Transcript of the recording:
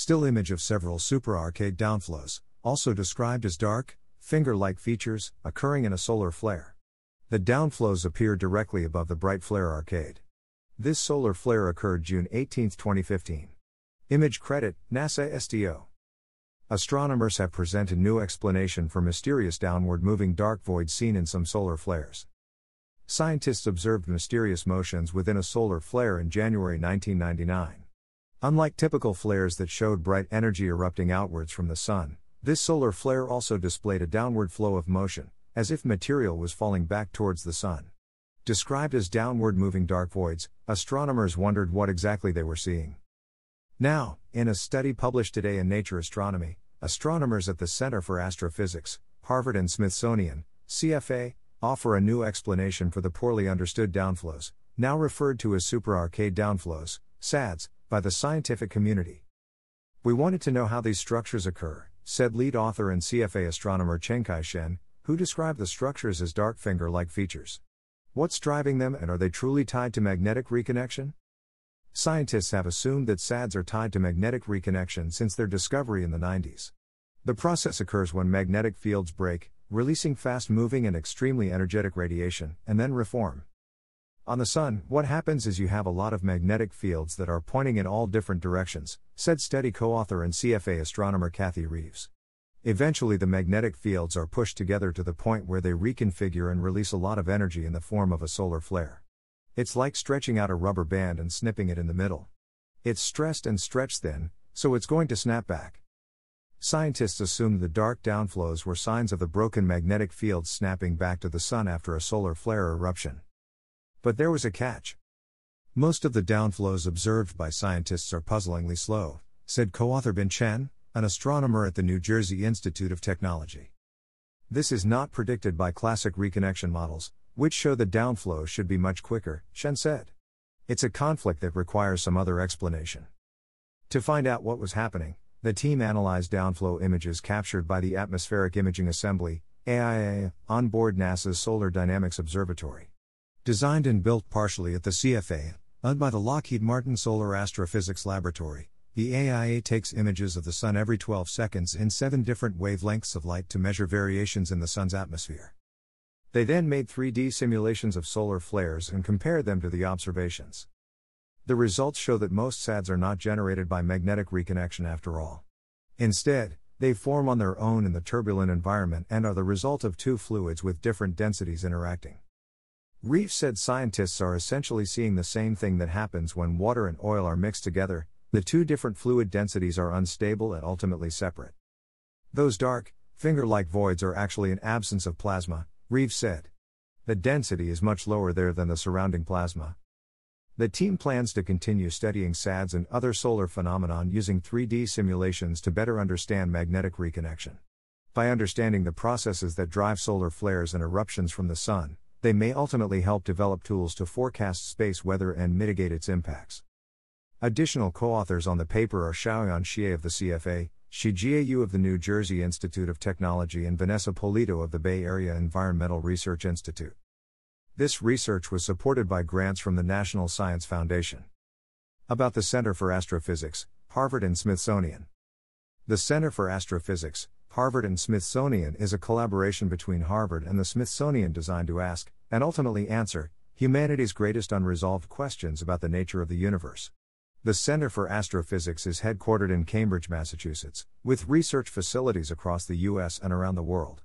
Still image of several supra arcade downflows, also described as dark, finger like features, occurring in a solar flare. The downflows appear directly above the bright flare arcade. This solar flare occurred June 18, 2015. Image credit NASA SDO. Astronomers have presented new explanation for mysterious downward moving dark voids seen in some solar flares. Scientists observed mysterious motions within a solar flare in January 1999. Unlike typical flares that showed bright energy erupting outwards from the Sun, this solar flare also displayed a downward flow of motion, as if material was falling back towards the Sun. Described as downward moving dark voids, astronomers wondered what exactly they were seeing. Now, in a study published today in Nature Astronomy, astronomers at the Center for Astrophysics, Harvard and Smithsonian, CFA, offer a new explanation for the poorly understood downflows, now referred to as supra arcade downflows, SADS, by the scientific community. We wanted to know how these structures occur, said lead author and CFA astronomer Chengcai Shen, who described the structures as dark finger like features. What's driving them and are they truly tied to magnetic reconnection? Scientists have assumed that SADS are tied to magnetic reconnection since their discovery in the 90s. The process occurs when magnetic fields break, releasing fast moving and extremely energetic radiation, and then reform. On the Sun, what happens is you have a lot of magnetic fields that are pointing in all different directions, said study co author and CFA astronomer Kathy Reeves. Eventually, the magnetic fields are pushed together to the point where they reconfigure and release a lot of energy in the form of a solar flare. It's like stretching out a rubber band and snipping it in the middle. It's stressed and stretched thin, so it's going to snap back. Scientists assumed the dark downflows were signs of the broken magnetic fields snapping back to the Sun after a solar flare eruption. But there was a catch. Most of the downflows observed by scientists are puzzlingly slow, said co author Bin Chen, an astronomer at the New Jersey Institute of Technology. This is not predicted by classic reconnection models, which show the downflow should be much quicker, Chen said. It's a conflict that requires some other explanation. To find out what was happening, the team analyzed downflow images captured by the Atmospheric Imaging Assembly, AIA, on board NASA's Solar Dynamics Observatory. Designed and built partially at the CFA, led by the Lockheed Martin Solar Astrophysics Laboratory, the AIA takes images of the Sun every 12 seconds in seven different wavelengths of light to measure variations in the Sun's atmosphere. They then made 3D simulations of solar flares and compared them to the observations. The results show that most SADs are not generated by magnetic reconnection after all. Instead, they form on their own in the turbulent environment and are the result of two fluids with different densities interacting. Reeves said scientists are essentially seeing the same thing that happens when water and oil are mixed together, the two different fluid densities are unstable and ultimately separate. Those dark, finger like voids are actually an absence of plasma, Reeves said. The density is much lower there than the surrounding plasma. The team plans to continue studying SADS and other solar phenomenon using 3D simulations to better understand magnetic reconnection. By understanding the processes that drive solar flares and eruptions from the Sun, they may ultimately help develop tools to forecast space weather and mitigate its impacts. Additional co authors on the paper are Xiaoyan Xie of the CFA, Sijie Yu of the New Jersey Institute of Technology, and Vanessa Polito of the Bay Area Environmental Research Institute. This research was supported by grants from the National Science Foundation. About the Center for Astrophysics, Harvard and Smithsonian. The Center for Astrophysics, Harvard and Smithsonian is a collaboration between Harvard and the Smithsonian designed to ask, and ultimately answer, humanity's greatest unresolved questions about the nature of the universe. The Center for Astrophysics is headquartered in Cambridge, Massachusetts, with research facilities across the U.S. and around the world.